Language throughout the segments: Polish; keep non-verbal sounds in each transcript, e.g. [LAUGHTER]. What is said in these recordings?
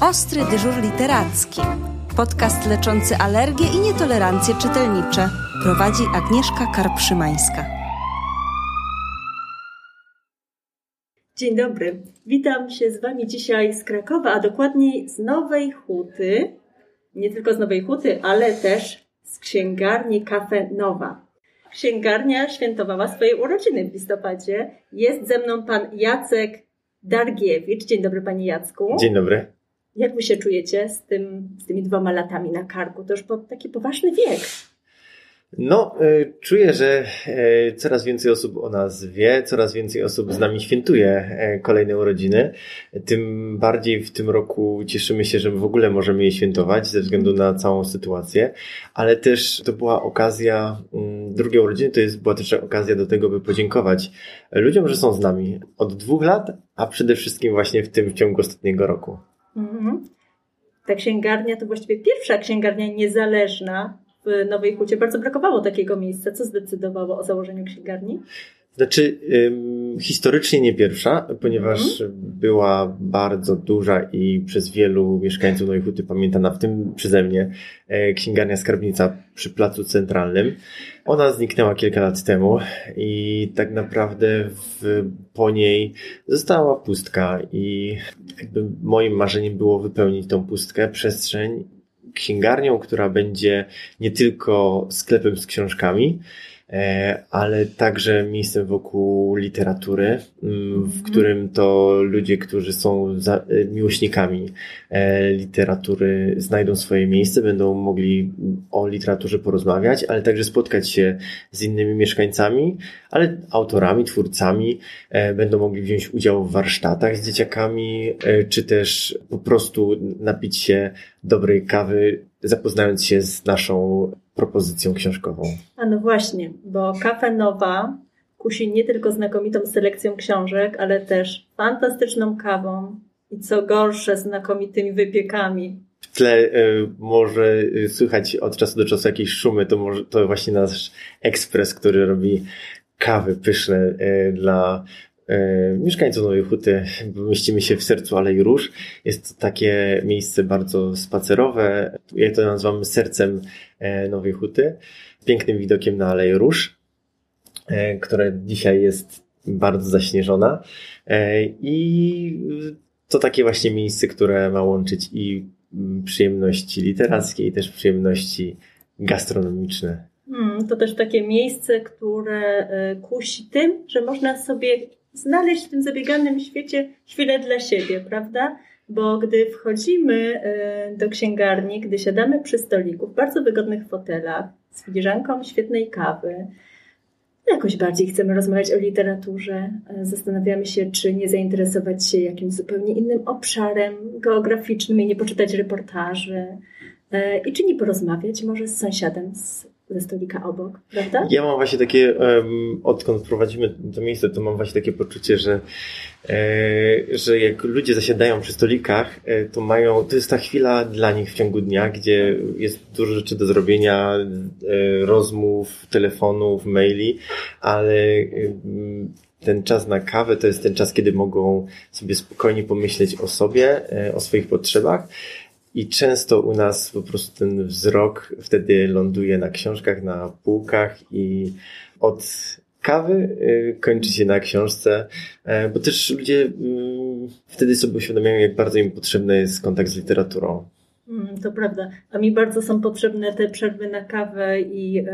Ostry dyżur literacki. Podcast leczący alergie i nietolerancje czytelnicze. Prowadzi Agnieszka Karpszymańska. Dzień dobry. Witam się z Wami dzisiaj z Krakowa, a dokładniej z Nowej Huty. Nie tylko z Nowej Huty, ale też z księgarni Kafe Nowa. Księgarnia świętowała swoje urodziny w listopadzie. Jest ze mną pan Jacek Dargiewicz. Dzień dobry, panie Jacku. Dzień dobry. Jak wy się czujecie z, tym, z tymi dwoma latami na karku? To już po taki poważny wiek. No, y, czuję, że y, coraz więcej osób o nas wie, coraz więcej osób z nami świętuje y, kolejne urodziny. Tym bardziej w tym roku cieszymy się, że w ogóle możemy je świętować ze względu na całą sytuację, ale też to była okazja, mm, drugie urodziny to jest, była też okazja do tego, by podziękować ludziom, że są z nami od dwóch lat, a przede wszystkim właśnie w tym w ciągu ostatniego roku. Mhm. Ta księgarnia to właściwie pierwsza księgarnia niezależna w Nowej Hucie. Bardzo brakowało takiego miejsca. Co zdecydowało o założeniu księgarni? Znaczy, ym, historycznie nie pierwsza, ponieważ Mhm. była bardzo duża i przez wielu mieszkańców Nowej Huty pamiętana, w tym przeze mnie, e, księgarnia skarbnica przy Placu Centralnym. Ona zniknęła kilka lat temu i tak naprawdę w, po niej została pustka i jakby moim marzeniem było wypełnić tą pustkę, przestrzeń księgarnią, która będzie nie tylko sklepem z książkami, ale także miejscem wokół literatury, mm, w którym to ludzie, którzy są za, e, miłośnikami e, literatury, znajdą swoje miejsce, będą mogli o literaturze porozmawiać, ale także spotkać się z innymi mieszkańcami, ale autorami, twórcami, e, będą mogli wziąć udział w warsztatach z dzieciakami, e, czy też po prostu napić się dobrej kawy, zapoznając się z naszą propozycją książkową. A no właśnie, bo Kafe Nowa kusi nie tylko znakomitą selekcją książek, ale też fantastyczną kawą i co gorsze, znakomitymi wypiekami. W tle e, może e, słychać od czasu do czasu jakieś szumy, to może to właśnie nasz ekspres, który robi kawy pyszne e, dla mieszkańców Nowej Huty. Mieścimy się w sercu Alei Róż. Jest to takie miejsce bardzo spacerowe. Jak to nazywamy sercem e, Nowej Huty. Pięknym widokiem na Aleję Róż, e, która dzisiaj jest bardzo zaśnieżona. E, I to takie właśnie miejsce, które ma łączyć i przyjemności literackie i też przyjemności gastronomiczne. Hmm, to też takie miejsce, które e, kusi tym, że można sobie znaleźć w tym zabieganym świecie chwilę dla siebie, prawda? Bo gdy wchodzimy e, do księgarni, gdy siadamy przy stoliku w bardzo wygodnych fotelach z filiżanką świetnej kawy, jakoś bardziej chcemy rozmawiać o literaturze. E, Zastanawiamy się, czy nie zainteresować się jakimś zupełnie innym obszarem geograficznym i nie poczytać reportaży. E, I czy nie porozmawiać może z sąsiadem z, ze stolika obok, prawda? Ja mam właśnie takie, em, odkąd prowadzimy to miejsce, to mam właśnie takie poczucie, że, e, że jak ludzie zasiadają przy stolikach, e, to mają, to jest ta chwila dla nich w ciągu dnia, gdzie jest dużo rzeczy do zrobienia, e, rozmów, telefonów, maili, ale ten czas na kawę to jest ten czas, kiedy mogą sobie spokojnie pomyśleć o sobie, e, o swoich potrzebach. I często u nas po prostu ten wzrok wtedy ląduje na książkach, na półkach i od kawy y, kończy się na książce, e, bo też ludzie mm, wtedy sobie uświadamiają, jak bardzo im potrzebny jest kontakt z literaturą. Mm, to prawda. A mi bardzo są potrzebne te przerwy na kawę i e,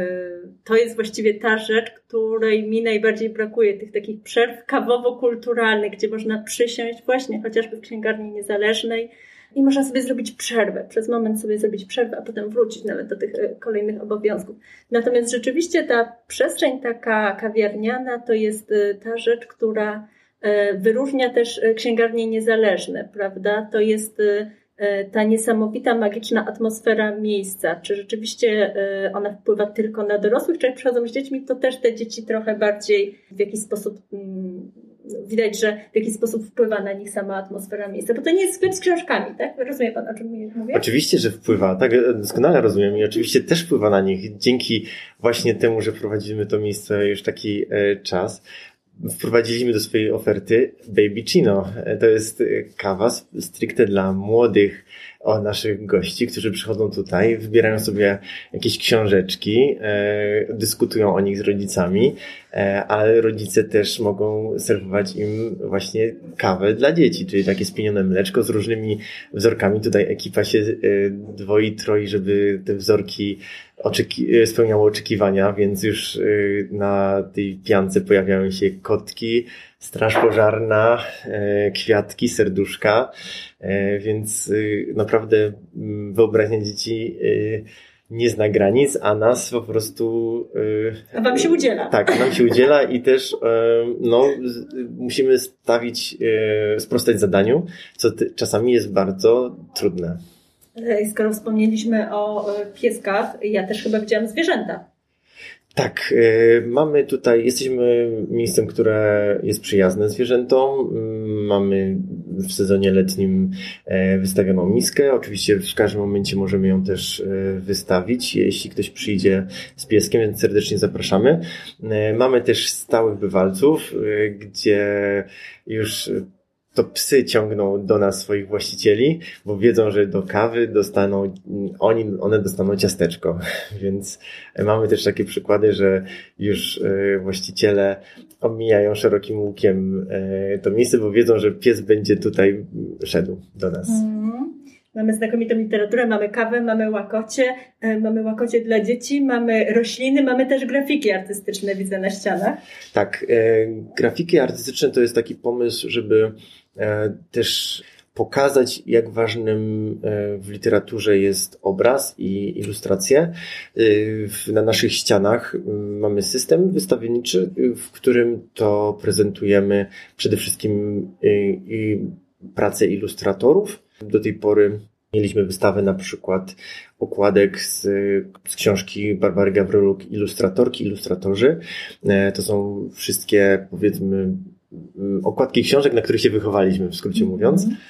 to jest właściwie ta rzecz, której mi najbardziej brakuje. Tych takich przerw kawowo-kulturalnych, gdzie można przysiąść właśnie chociażby w księgarni niezależnej i można sobie zrobić przerwę. Przez moment sobie zrobić przerwę, a potem wrócić nawet do tych e, kolejnych obowiązków. Natomiast rzeczywiście ta przestrzeń taka kawiarniana to jest e, ta rzecz, która e, wyróżnia też księgarnie niezależne, prawda? To jest ta niesamowita, magiczna atmosfera miejsca. Czy rzeczywiście ona wpływa tylko na dorosłych, czy jak przychodzą z dziećmi, to też te dzieci trochę bardziej w jakiś sposób mm, widać, że w jakiś sposób wpływa na nich sama atmosfera miejsca. Bo to nie jest sklep z książkami, tak? Rozumie Pan, o czym mówię? Oczywiście, że wpływa, tak doskonale rozumiem i oczywiście też wpływa na nich dzięki właśnie temu, że prowadzimy to miejsce już taki e, czas. Wprowadziliśmy do swojej oferty Baby Chino. To jest kawa stricte dla młodych o naszych gości, którzy przychodzą tutaj, wybierają sobie jakieś książeczki, e, dyskutują o nich z rodzicami, e, ale rodzice też mogą serwować im właśnie kawę dla dzieci, czyli takie spienione mleczko z różnymi wzorkami. Tutaj ekipa się e, dwoi, troi, żeby te wzorki oczeki- e, spełniały oczekiwania, więc już e, na tej piance pojawiają się kotki, straż pożarna, e, kwiatki, serduszka, więc naprawdę mm, wyobraźnia dzieci nie zna granic, a nas po prostu... A wam się udziela. Tak, nam się udziela i też no, musimy stawić, sprostać zadaniu, co czasami jest bardzo trudne. Skoro wspomnieliśmy o pieskach, ja też chyba widziałam zwierzęta. Tak, e, mamy tutaj, jesteśmy miejscem, które jest przyjazne zwierzętom. Mm, mamy w sezonie letnim e, wystawioną miskę. Oczywiście w każdym momencie możemy ją też e, wystawić, jeśli ktoś przyjdzie z pieskiem, więc serdecznie zapraszamy. Mamy też stałych bywalców, gdzie już to psy ciągną do nas swoich właścicieli, bo wiedzą, że do kawy dostaną, oni, one dostaną ciasteczko. [LAUGHS] Więc mamy też takie przykłady, że już e, właściciele omijają szerokim łukiem e, to miejsce, bo wiedzą, że pies będzie tutaj szedł do nas. Mm. Mamy znakomitą literaturę, mamy kawę, mamy łakocie, e, mamy łakocie dla dzieci, mamy rośliny, mamy też grafiki artystyczne, widzę na ścianach. Tak, grafiki artystyczne to jest taki pomysł, żeby E, też pokazać, jak ważnym e, w literaturze jest obraz i ilustracje. E, na naszych ścianach mamy system wystawienniczy, w którym to prezentujemy przede wszystkim pracę ilustratorów. Do tej pory mieliśmy wystawę na przykład okładek z, z książki Barbary Gawryluk Ilustratorki, ilustratorzy. To są wszystkie powiedzmy okładki książek, na których się wychowaliśmy, w skrócie mówiąc, mm -hmm.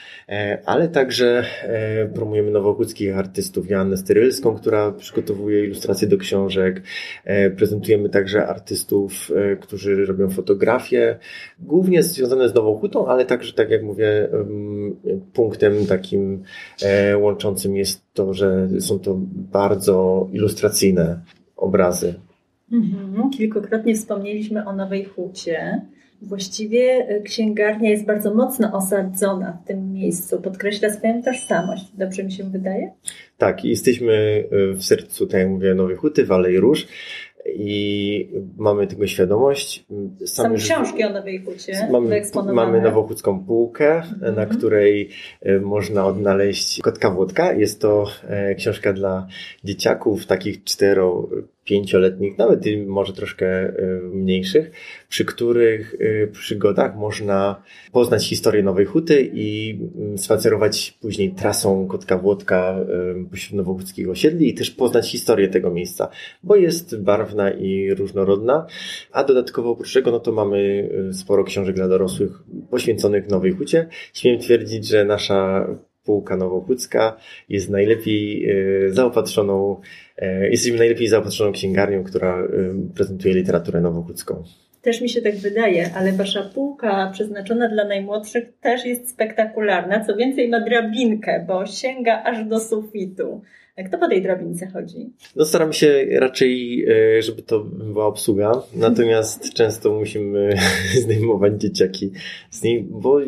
Ale także e, promujemy nowochódzkich artystów, Joannę Sterylską, która przygotowuje ilustracje do książek, e, prezentujemy także artystów, którzy robią fotografie, głównie związane z Nową Hutą, ale także, tak jak mówię, punktem takim łączącym jest to, że są to bardzo ilustracyjne obrazy. Mhm. Kilkukrotnie wspomnieliśmy o Nowej Hucie. Właściwie e, księgarnia jest bardzo mocno osadzona w tym miejscu, podkreśla swoją tożsamość. Dobrze mi się wydaje? Tak, jesteśmy e, w sercu, tak jak mówię, Nowej Huty, Walej Róż i mamy tego świadomość. Same Są książki o Nowej Hucie mamy, mamy nowochódzką półkę, mm-hmm. na mhm. której e, można odnaleźć Kotka Włodka. Jest to książka dla dzieciaków takich cztero, pięcioletnich, nawet może troszkę y, mniejszych, przy których y, przygodach można poznać historię Nowej Huty i mm, spacerować później trasą Kotka Włodka y, pośród nowochódzkich osiedli i też poznać historię tego miejsca, bo jest barwna i różnorodna, a dodatkowo oprócz tego no to mamy sporo książek dla dorosłych poświęconych Nowej Hucie. Śmiem twierdzić, że nasza półka nowochódzka jest najlepiej zaopatrzoną E, jesteśmy najlepiej zaopatrzoną księgarnią, która e, prezentuje literaturę nowochódzką. Też mi się tak wydaje, ale wasza półka przeznaczona dla najmłodszych też jest spektakularna. Co więcej, ma drabinkę, bo sięga aż do sufitu. Kto po tej drabince chodzi? No staramy się raczej, e, żeby to była obsługa, natomiast [LAUGHS] często musimy [LAUGHS] zdejmować dzieciaki z niej, bo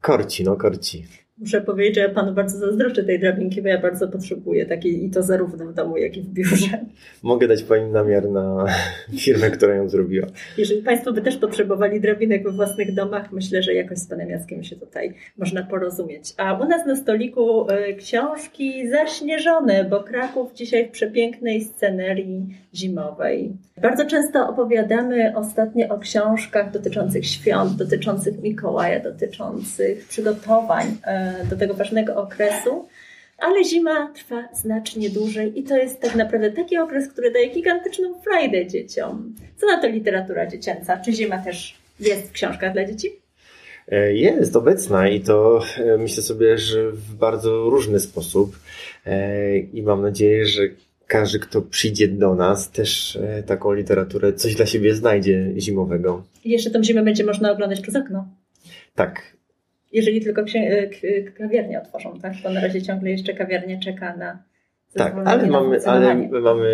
korci, no korci. Muszę powiedzieć, że ja panu bardzo zazdroszczę tej drabinki, bo ja bardzo potrzebuję takiej i to zarówno w domu, jak i w biurze. Mogę dać pani namiar na [LAUGHS] firmę, która ją zrobiła. Jeżeli państwo by też potrzebowali drabinek we własnych domach, myślę, że jakoś z panem Jackiem się tutaj można porozumieć. A u nas na stoliku e, książki zaśnieżone, bo Kraków dzisiaj w przepięknej scenerii zimowej. Bardzo często opowiadamy ostatnio o książkach dotyczących świąt, dotyczących Mikołaja, dotyczących przygotowań e, do tego ważnego okresu, ale zima trwa znacznie dłużej i to jest tak naprawdę taki okres, który daje gigantyczną frajdę dzieciom. Co na to literatura dziecięca? Czy zima też jest w książkach dla dzieci? E, jest obecna i to e, myślę sobie, że w bardzo różny sposób. E, I mam nadzieję, że każdy, kto przyjdzie do nas, też taką literaturę, coś dla siebie znajdzie zimowego. I jeszcze tą zimę będzie można oglądać przez okno. Tak. Jeżeli tylko księ- k- kawiarnię otworzą, tak? Bo na razie ciągle jeszcze kawiarnia czeka na Tak, ale mamy, ale mamy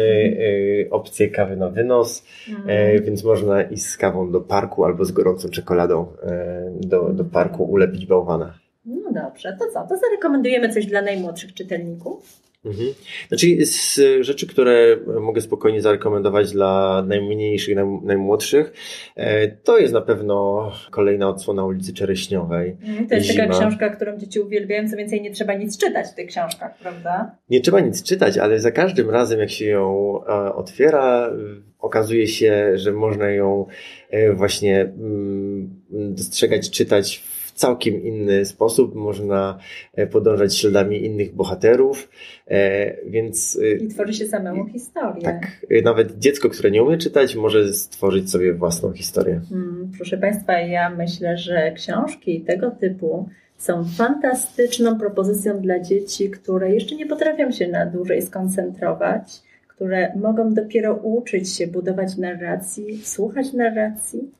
e, opcję kawy na wynos, e, więc można iść z kawą do parku albo z gorącą czekoladą e, do, do parku, ulepić bałwana. No dobrze, to co? To zarekomendujemy coś dla najmłodszych czytelników. Mhm. Znaczy z rzeczy, które mogę spokojnie zarekomendować dla najmniejszych, naj, najmłodszych, e, to jest na pewno kolejna odsłona ulicy Czereśniowej. Mm, To jest taka Zima. książka, którą dzieci uwielbiają, co więcej nie trzeba nic czytać w tych książkach, prawda? Nie trzeba nic czytać, ale za każdym razem, jak się ją e, otwiera, okazuje się, że można ją e, właśnie mm, dostrzegać, czytać w całkiem inny sposób. Można e, podążać śladami innych bohaterów, e, więc e, I tworzy się samemu historię. tak, nawet dziecko, które nie umie czytać, może stworzyć sobie własną historię. Mm, Proszę Państwa, ja myślę, że książki tego typu są fantastyczną propozycją dla dzieci, które jeszcze nie potrafią się na dłużej skoncentrować, które mogą dopiero uczyć się budować narracji, słuchać narracji,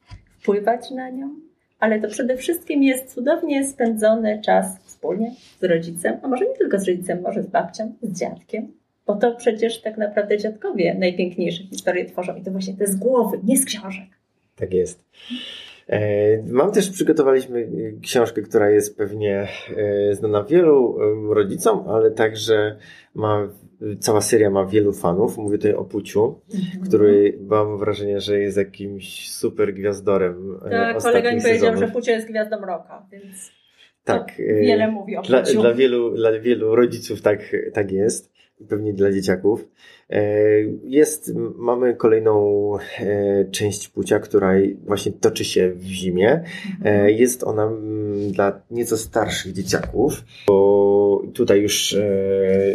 wpływać na nią, ale to przede wszystkim jest cudownie spędzony czas wspólnie z rodzicem, a może nie tylko z rodzicem, może z babcią, z dziadkiem. Bo to przecież tak naprawdę dziadkowie najpiękniejsze historie tworzą i to właśnie te z głowy, nie z książek. Tak jest. E, Mam też przygotowaliśmy e, książkę, która jest pewnie e, znana wielu rodzicom, ale także ma, cała seria ma wielu fanów. Mówię tutaj o Puciu, Mhm. który mam wrażenie, że jest jakimś super gwiazdorem. Tak, kolega mi powiedział, że Pucio jest gwiazdą roka, więc tak, wiele mówi o Dla, Puciu. dla, wielu, dla wielu rodziców tak, tak jest. Pewnie dla dzieciaków. E, Jest, mamy kolejną e, część płcia, która właśnie toczy się w zimie. Mhm. E, Jest ona dla nieco starszych dzieciaków, bo tutaj już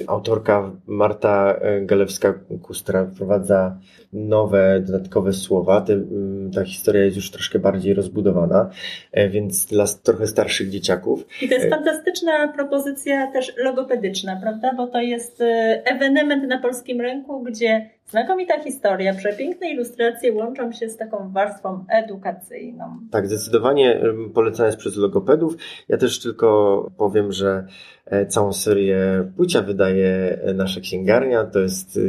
autorka Marta Galewska-Kustra wprowadza nowe, dodatkowe słowa. Ta historia jest już troszkę bardziej rozbudowana, więc dla trochę starszych dzieciaków. I to jest fantastyczna propozycja też logopedyczna, prawda? Bo to jest ewenement na polskim rynku, gdzie znakomita historia, przepiękne ilustracje łączą się z taką warstwą edukacyjną. Tak, zdecydowanie em, polecana jest przez logopedów. Ja też tylko powiem, że e, całą serię Płcia wydaje e, nasza księgarnia. To jest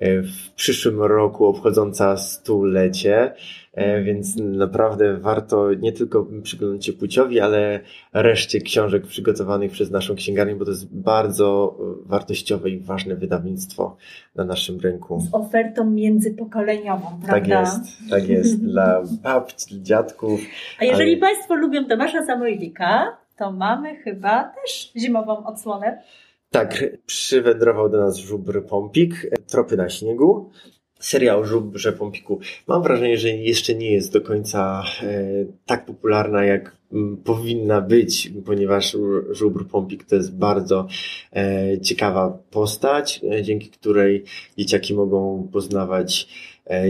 e, w przyszłym roku obchodząca stulecie, więc naprawdę warto nie tylko przyglądać się Płciowi, ale reszcie książek przygotowanych przez naszą księgarnię, bo to jest bardzo wartościowe i ważne wydawnictwo na naszym rynku. Ofertą międzypokoleniową, prawda? Tak jest, tak jest. [LAUGHS] Dla babci, dziadków. A jeżeli Ale- Państwo lubią Tomasza Samojlika, to mamy chyba też zimową odsłonę. Tak, przywędrował do nas żubr Pompik, Tropy na śniegu. Seria o żubrze Pompiku. Mam wrażenie, że jeszcze nie jest do końca e, tak popularna, jak powinna być, ponieważ żubr Pompik to jest bardzo e, ciekawa postać, e, dzięki której dzieciaki mogą poznawać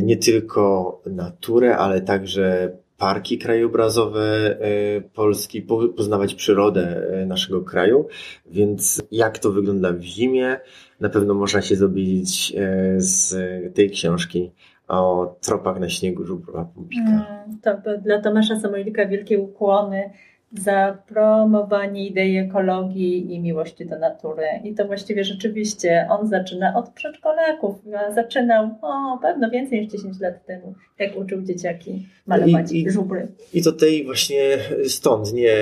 nie tylko naturę, ale także parki krajobrazowe e, Polski, po- poznawać przyrodę e, naszego kraju. Więc jak to wygląda w zimie, na pewno można się dowiedzieć e, z tej książki o tropach na śniegu żubra Pompika. Mm, To dla Tomasza Samojlika wielkie ukłony za promowanie idei ekologii i miłości do natury. I to właściwie rzeczywiście on zaczyna od przedszkolaków. Zaczynał o, pewno więcej niż 10 lat temu, jak uczył dzieciaki malować I- i- żubry. I to tej właśnie stąd, nie,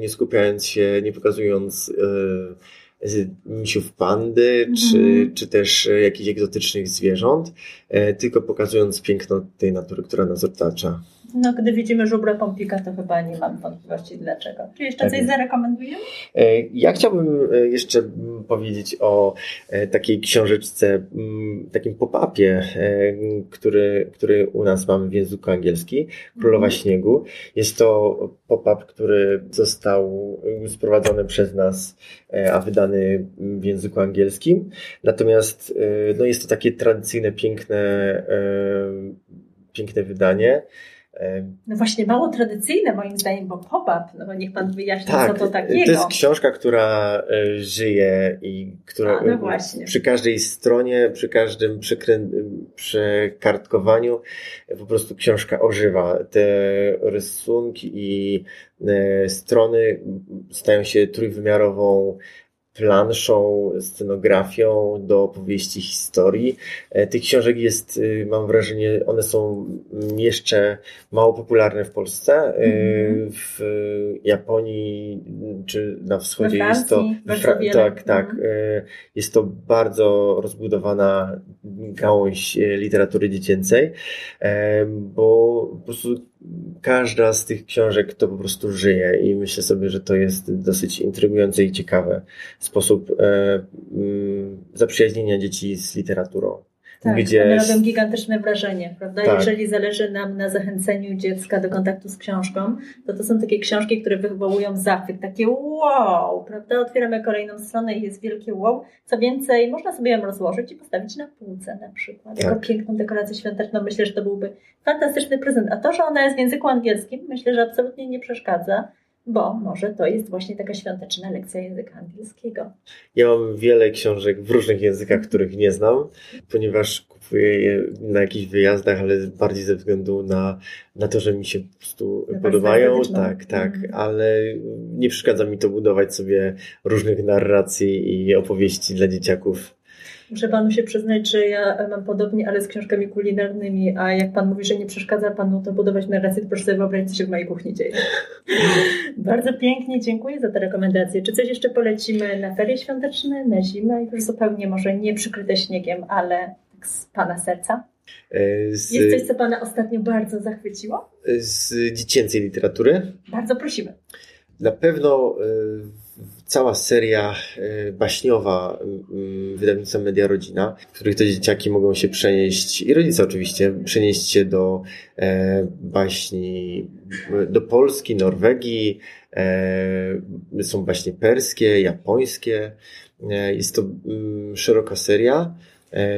nie skupiając się, nie pokazując z- misiów pandy, Mhm. czy, czy też jakichś egzotycznych zwierząt, e, tylko pokazując piękno tej natury, która nas otacza. No, gdy widzimy żubrę Pompika, to chyba nie mam wątpliwości dlaczego. Czy jeszcze Tak coś zarekomendujemy? E, Ja chciałbym e, jeszcze powiedzieć o e, takiej książeczce, mm, takim pop-upie, który, który u nas mamy w języku angielskim, Królowa Mhm. Śniegu. Jest to pop-up, który został sprowadzony przez nas, a wydany w języku angielskim. Natomiast no jest to takie tradycyjne, piękne, piękne wydanie. No właśnie mało tradycyjne moim zdaniem, bo pop-up, no bo niech Pan wyjaśni, tak, co to takiego. To jest książka, która e, żyje i która A, no przy każdej stronie, przy każdym przekartkowaniu po prostu książka ożywa. Te rysunki i e, strony stają się trójwymiarową planszą, scenografią do opowieści historii. E, tych książek jest, y, mam wrażenie, one są jeszcze mało popularne w Polsce. Mm. W Japonii czy na wschodzie jest to. Fra- tak, tak. Mm. Jest to bardzo rozbudowana gałąź literatury dziecięcej, bo po prostu każda z tych książek to po prostu żyje i myślę sobie, że to jest dosyć intrygujące i ciekawe sposób e, mm, zaprzyjaźnienia dzieci z literaturą. Tak, gdzie... one robią gigantyczne wrażenie, prawda? Tak. Jeżeli zależy nam na zachęceniu dziecka do kontaktu z książką, to to są takie książki, które wywołują zachwyt, takie wow, prawda? Otwieramy kolejną stronę i jest wielkie wow. Co więcej, można sobie ją rozłożyć i postawić na półce na przykład, tak. jako piękną dekorację świąteczną. Myślę, że to byłby fantastyczny prezent. A to, że ona jest w języku angielskim, myślę, że absolutnie nie przeszkadza bo może to jest właśnie taka świąteczna lekcja języka angielskiego. Ja mam wiele książek w różnych językach, których nie znam, ponieważ kupuję je na jakichś wyjazdach, ale bardziej ze względu na, na to, że mi się po prostu na podobają. Tak, tak, mm. ale nie przeszkadza mi to budować sobie różnych narracji i opowieści dla dzieciaków. Muszę panu się przyznać, że ja mam podobnie, ale z książkami kulinarnymi, a jak pan mówi, że nie przeszkadza panu to budować narrację, to proszę sobie wyobrazić, co się w mojej kuchni dzieje. [LAUGHS] Bardzo pięknie, dziękuję za te rekomendacje. Czy coś jeszcze polecimy na ferie świąteczne, na zimę? Już zupełnie może nie przykryte śniegiem, ale tak z pana serca? E, z, Jest coś, co Pana ostatnio bardzo zachwyciło? Z dziecięcej literatury? Bardzo prosimy. Na pewno e, cała seria e, baśniowa wydawnictwa Media Rodzina, w których to dzieciaki mogą się przenieść, i rodzice oczywiście, przenieść się do e, baśni, do Polski, Norwegii, są baśnie perskie, japońskie. Jest to szeroka seria.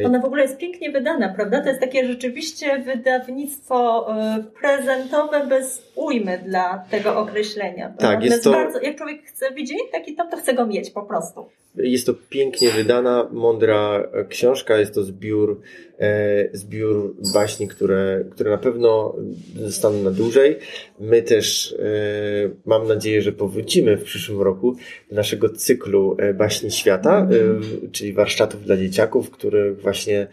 Ona w ogóle jest pięknie wydana, prawda? To jest takie rzeczywiście wydawnictwo e, prezentowe bez ujmy dla tego określenia. Tak, jest to... bardzo, jak człowiek chce widzieć taki tom, to chce go mieć po prostu. Jest to pięknie wydana, mądra książka. Jest to zbiór, e, zbiór baśni, które, które na pewno zostaną na dłużej. My też e, mam nadzieję, że powrócimy w przyszłym roku do naszego cyklu e, baśni świata, czyli warsztatów dla dzieciaków, których właśnie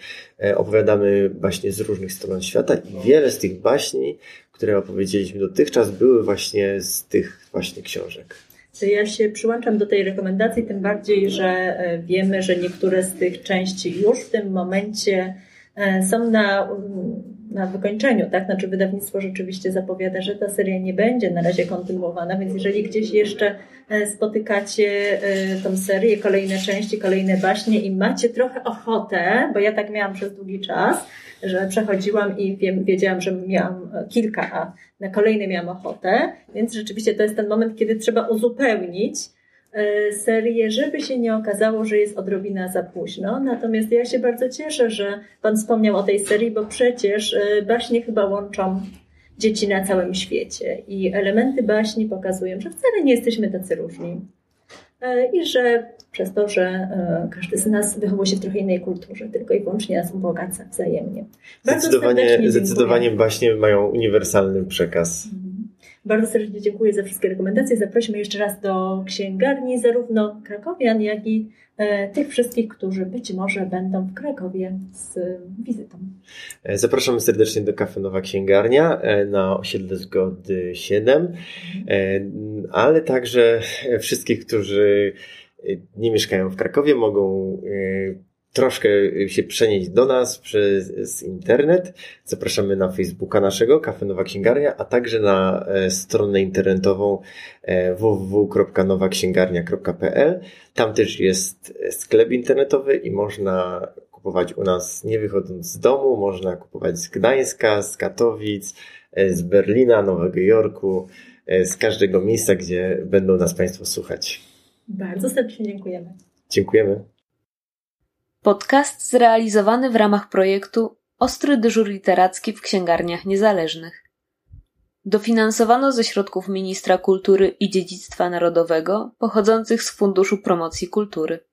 opowiadamy baśnie z różnych stron świata i wiele z tych baśni, które opowiedzieliśmy dotychczas, były właśnie z tych właśnie książek. Ja się przyłączam do tej rekomendacji, tym bardziej, że e, wiemy, że niektóre z tych części już w tym momencie e, są na, na wykończeniu, tak? Znaczy wydawnictwo rzeczywiście zapowiada, że ta seria nie będzie na razie kontynuowana, więc jeżeli gdzieś jeszcze e, spotykacie tą serię, kolejne części, kolejne baśnie i macie trochę ochotę, bo ja tak miałam przez długi czas, że przechodziłam i wiem, wiedziałam, że miałam kilka, a na kolejne miałam ochotę, więc rzeczywiście to jest ten moment, kiedy trzeba uzupełnić e, serię, żeby się nie okazało, że jest odrobina za późno. Natomiast ja się bardzo cieszę, że Pan wspomniał o tej serii, bo przecież e, baśnie chyba łączą dzieci na całym świecie i elementy baśni pokazują, że wcale nie jesteśmy tacy różni. E, I że przez to, że e, każdy z nas wychował się w trochę innej kulturze, tylko i wyłącznie nas ubogaca wzajemnie. Bardzo zdecydowanie, zdecydowanie właśnie mają uniwersalny przekaz. Mhm. Bardzo serdecznie dziękuję za wszystkie rekomendacje. Zaprosimy jeszcze raz do księgarni zarówno krakowian, jak i e, tych wszystkich, którzy być może będą w Krakowie z wizytą. E, zapraszamy serdecznie do Kafe Nowa Księgarnia e, na osiedle Zgody 7, ale także [LAUGHS] wszystkich, którzy nie mieszkają w Krakowie, mogą troszkę się przenieść do nas przez internet. Zapraszamy na Facebooka naszego, Kafe Nowa Księgarnia, a także na e, stronę internetową e, www.nowaksięgarnia.pl. Tam też jest sklep internetowy i można kupować u nas nie wychodząc z domu, można kupować z Gdańska, z Katowic, e, z Berlina, Nowego Jorku, z każdego miejsca, gdzie będą nas Państwo słuchać. Bardzo serdecznie dziękujemy. Dziękujemy. Podcast zrealizowany w ramach projektu Ostry dyżur literacki w księgarniach niezależnych. Dofinansowano ze środków Ministra Kultury i Dziedzictwa Narodowego pochodzących z Funduszu Promocji Kultury.